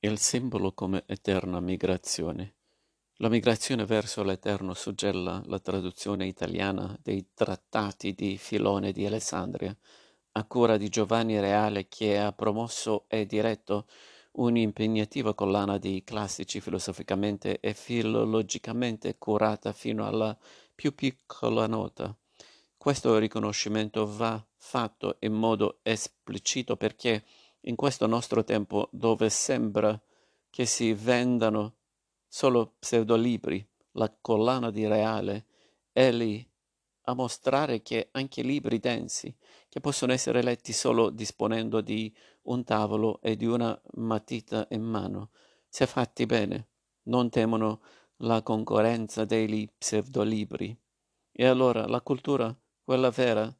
Il simbolo come eterna migrazione. La migrazione verso l'Eterno suggella la traduzione italiana dei trattati di Filone di Alessandria, a cura di Giovanni Reale che ha promosso e diretto un'impegnativa collana di classici filosoficamente e filologicamente curata fino alla più piccola nota. Questo riconoscimento va fatto in modo esplicito perché in questo nostro tempo dove sembra che si vendano solo pseudolibri, la collana di Reale è lì a mostrare che anche libri densi, che possono essere letti solo disponendo di un tavolo e di una matita in mano, se fatti bene, non temono la concorrenza dei pseudolibri. E allora la cultura, quella vera,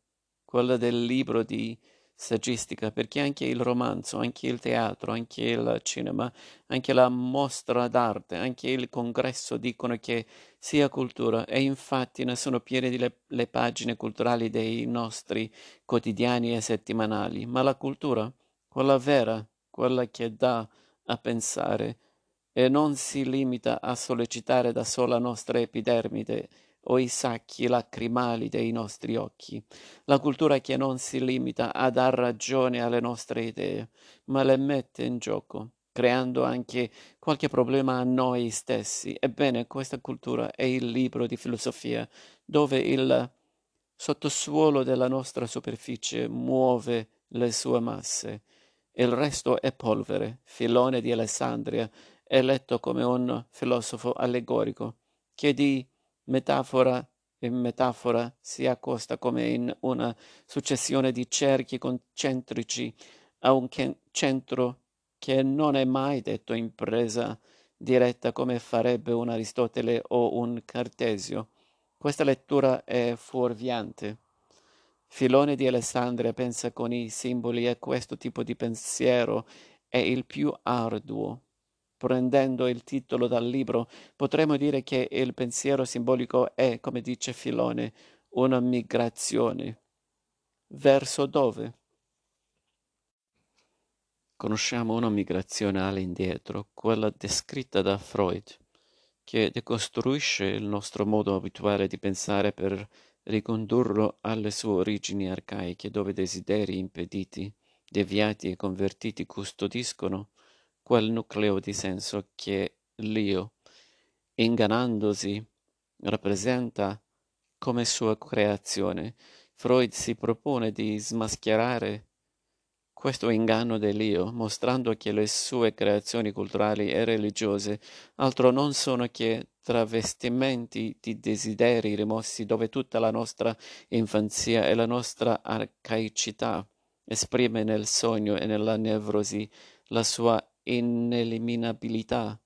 quella del libro di saggistica, perché anche il romanzo, anche il teatro, anche il cinema, anche la mostra d'arte, anche il congresso dicono che sia cultura e infatti ne sono piene le, le pagine culturali dei nostri quotidiani e settimanali, ma la cultura, quella vera, quella che dà a pensare e non si limita a sollecitare da sola nostra epidermide, o i sacchi lacrimali dei nostri occhi, la cultura che non si limita a dar ragione alle nostre idee, ma le mette in gioco, creando anche qualche problema a noi stessi. Ebbene, questa cultura è il libro di filosofia dove il sottosuolo della nostra superficie muove le sue masse. Il resto è polvere. Filone di Alessandria è letto come un filosofo allegorico che di metafora in metafora si accosta come in una successione di cerchi concentrici a un centro che non è mai detto in presa diretta come farebbe un Aristotele o un Cartesio. Questa lettura è fuorviante. Filone di Alessandria pensa con i simboli e questo tipo di pensiero è il più arduo. Prendendo il titolo dal libro, potremmo dire che il pensiero simbolico è, come dice Filone, una migrazione. Verso dove? Conosciamo una migrazione all'indietro, quella descritta da Freud, che decostruisce il nostro modo abituale di pensare per ricondurlo alle sue origini arcaiche, dove desideri impediti, deviati e convertiti custodiscono quel nucleo di senso che l'io, ingannandosi, rappresenta come sua creazione. Freud si propone di smascherare questo inganno dell'io, mostrando che le sue creazioni culturali e religiose altro non sono che travestimenti di desideri rimossi dove tutta la nostra infanzia e la nostra arcaicità esprime nel sogno e nella nevrosi la sua ineliminabilità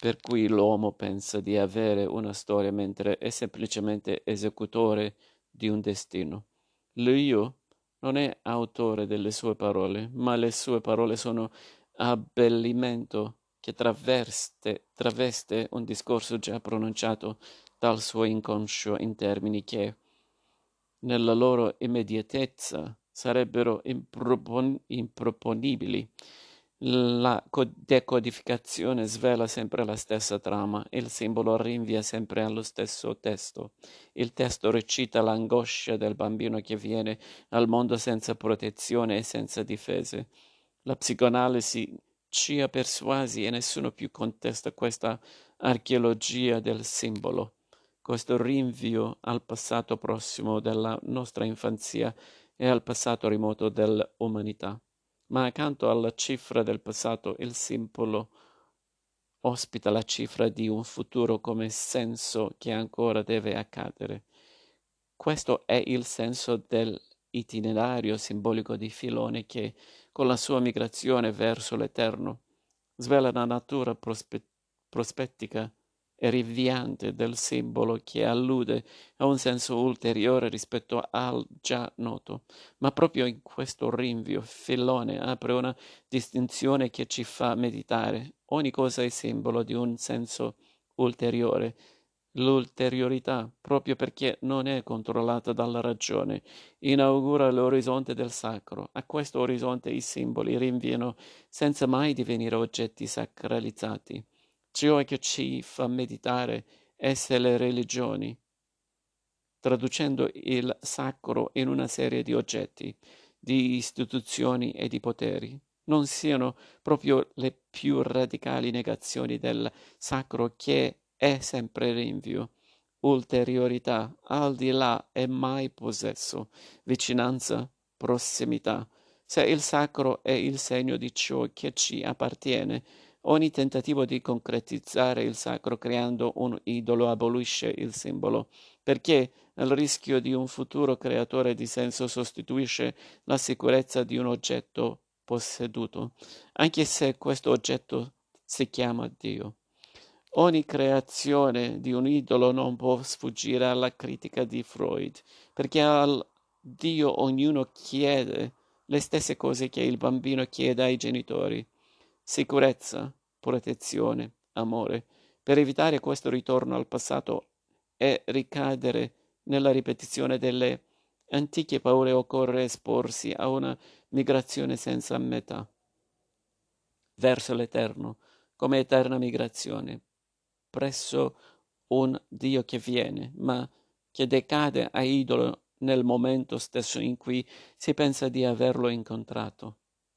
per cui l'uomo pensa di avere una storia mentre è semplicemente esecutore di un destino. L'io non è autore delle sue parole, ma le sue parole sono abbellimento che traveste, traveste un discorso già pronunciato dal suo inconscio in termini che, nella loro immediatezza, sarebbero impropon- improponibili. La decodificazione svela sempre la stessa trama, il simbolo rinvia sempre allo stesso testo. Il testo recita l'angoscia del bambino che viene al mondo senza protezione e senza difese. La psicoanalisi ci ha persuasi e nessuno più contesta questa archeologia del simbolo, questo rinvio al passato prossimo della nostra infanzia e al passato remoto dell'umanità. Ma accanto alla cifra del passato il simbolo ospita la cifra di un futuro come senso che ancora deve accadere. Questo è il senso dell'itinerario simbolico di Filone che, con la sua migrazione verso l'Eterno, svela la natura prospe- prospettica e riviante del simbolo che allude a un senso ulteriore rispetto al già noto. Ma proprio in questo rinvio Filone apre una distinzione che ci fa meditare. Ogni cosa è simbolo di un senso ulteriore, L'ulteriorità, proprio perché non è controllata dalla ragione, inaugura l'orizzonte del sacro. A questo orizzonte i simboli rinviano senza mai divenire oggetti sacralizzati. Ciò che ci fa meditare esse le religioni, traducendo il sacro in una serie di oggetti, di istituzioni e di poteri non siano proprio le più radicali negazioni del sacro che è sempre rinvio, ulteriorità, al di là e mai possesso, vicinanza, prossimità. Se il sacro è il segno di ciò che ci appartiene, ogni tentativo di concretizzare il sacro creando un idolo abolisce il simbolo, perché il rischio di un futuro creatore di senso sostituisce la sicurezza di un oggetto posseduto, anche se questo oggetto si chiama Dio. Ogni creazione di un idolo non può sfuggire alla critica di Freud, perché al Dio ognuno chiede le stesse cose che il bambino chiede ai genitori. Sicurezza, protezione, amore. Per evitare questo ritorno al passato e ricadere nella ripetizione delle antiche paure occorre esporsi a una migrazione senza metà, verso l'Eterno, come eterna migrazione, presso un Dio che viene, ma che decade a idolo nel momento stesso in cui si pensa di averlo incontrato.